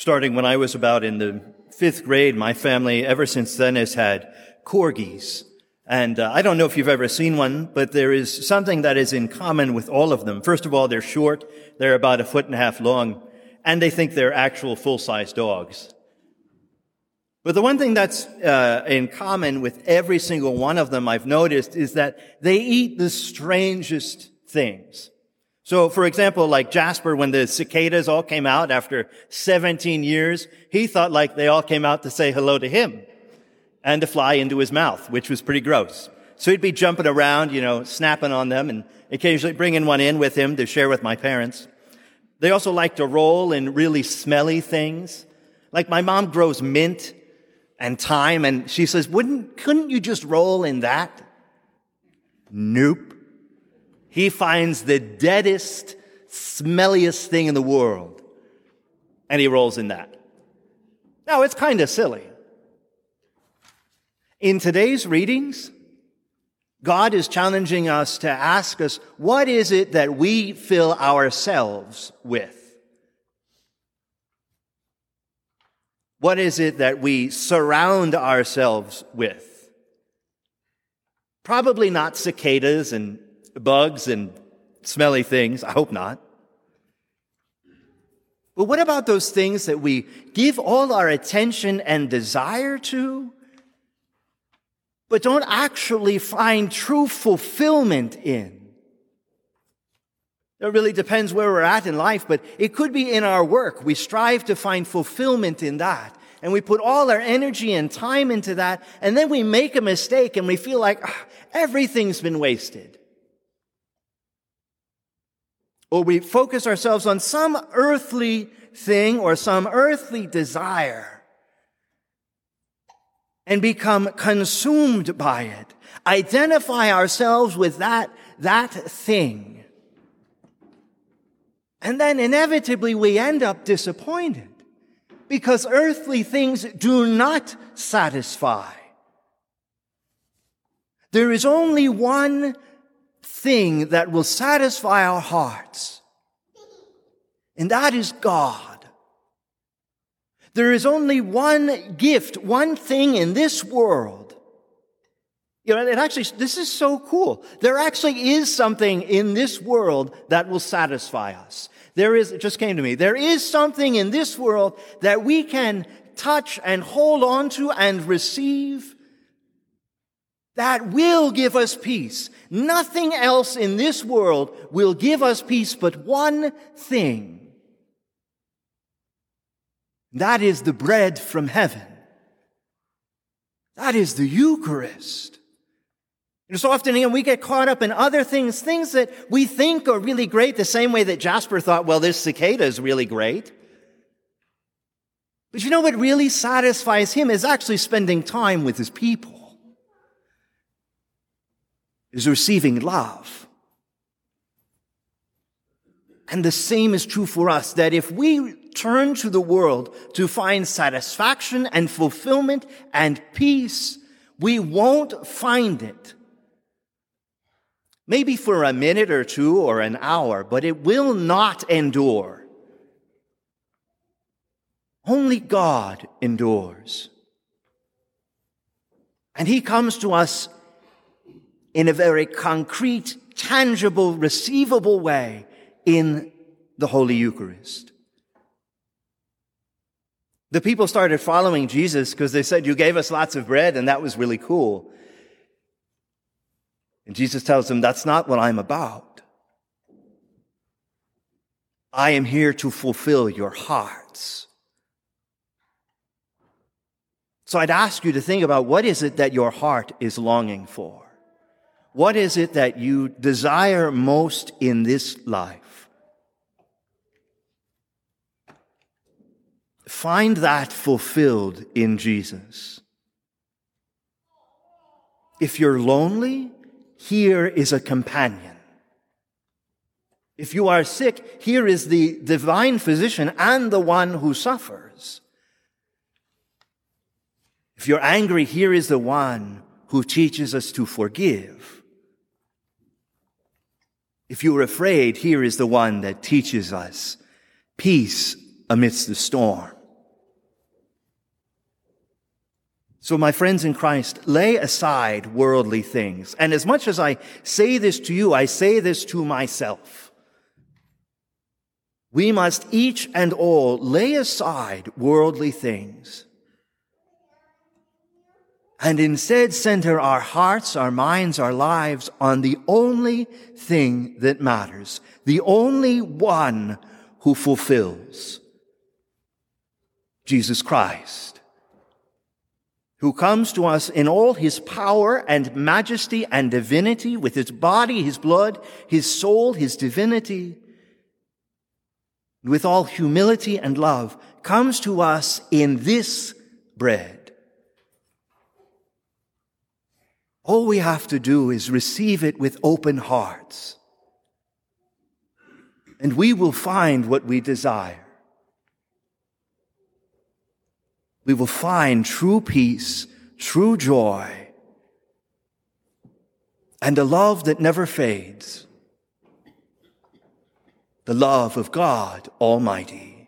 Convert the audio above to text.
Starting when I was about in the fifth grade, my family ever since then has had corgis. And uh, I don't know if you've ever seen one, but there is something that is in common with all of them. First of all, they're short. They're about a foot and a half long. And they think they're actual full-size dogs. But the one thing that's uh, in common with every single one of them I've noticed is that they eat the strangest things. So, for example, like Jasper, when the cicadas all came out after 17 years, he thought like they all came out to say hello to him and to fly into his mouth, which was pretty gross. So he'd be jumping around, you know, snapping on them and occasionally bringing one in with him to share with my parents. They also like to roll in really smelly things. Like my mom grows mint and thyme and she says, wouldn't, couldn't you just roll in that? Nope. He finds the deadest, smelliest thing in the world, and he rolls in that. Now, it's kind of silly. In today's readings, God is challenging us to ask us, what is it that we fill ourselves with? What is it that we surround ourselves with? Probably not cicadas and bugs and smelly things. I hope not. But what about those things that we give all our attention and desire to, but don't actually find true fulfillment in? It really depends where we're at in life, but it could be in our work. We strive to find fulfillment in that. And we put all our energy and time into that. And then we make a mistake and we feel like ah, everything's been wasted or we focus ourselves on some earthly thing or some earthly desire and become consumed by it. Identify ourselves with that, that thing. And then inevitably we end up disappointed because earthly things do not satisfy. There is only one thing that will satisfy our hearts. And that is God. There is only one gift, one thing in this world. You know, it actually, this is so cool. There actually is something in this world that will satisfy us. There is, it just came to me, there is something in this world that we can touch and hold on to and receive that will give us peace. Nothing else in this world will give us peace but one thing. That is the bread from heaven. That is the Eucharist. And so often again, we get caught up in other things, things that we think are really great, the same way that Jasper thought, well, this cicada is really great. But you know what really satisfies him is actually spending time with his people is receiving love. And the same is true for us, that if we turn to the world to find satisfaction and fulfillment and peace, we won't find it. Maybe for a minute or two or an hour, but it will not endure. Only God endures. And He comes to us in a very concrete, tangible, receivable way in the Holy Eucharist. The people started following Jesus because they said, You gave us lots of bread, and that was really cool. And Jesus tells them, That's not what I'm about. I am here to fulfill your hearts. So I'd ask you to think about what is it that your heart is longing for? What is it that you desire most in this life? Find that fulfilled in Jesus. If you're lonely, here is a companion. If you are sick, here is the divine physician and the one who suffers. If you're angry, here is the one who teaches us to forgive. If you're afraid, here is the one that teaches us peace amidst the storm. So, my friends in Christ, lay aside worldly things. And as much as I say this to you, I say this to myself. We must each and all lay aside worldly things and instead center our hearts, our minds, our lives on the only thing that matters, the only one who fulfills Jesus Christ, who comes to us in all his power and majesty and divinity with his body, his blood, his soul, his divinity, with all humility and love, comes to us in this bread All we have to do is receive it with open hearts. And we will find what we desire. We will find true peace, true joy, and a love that never fades. The love of God Almighty.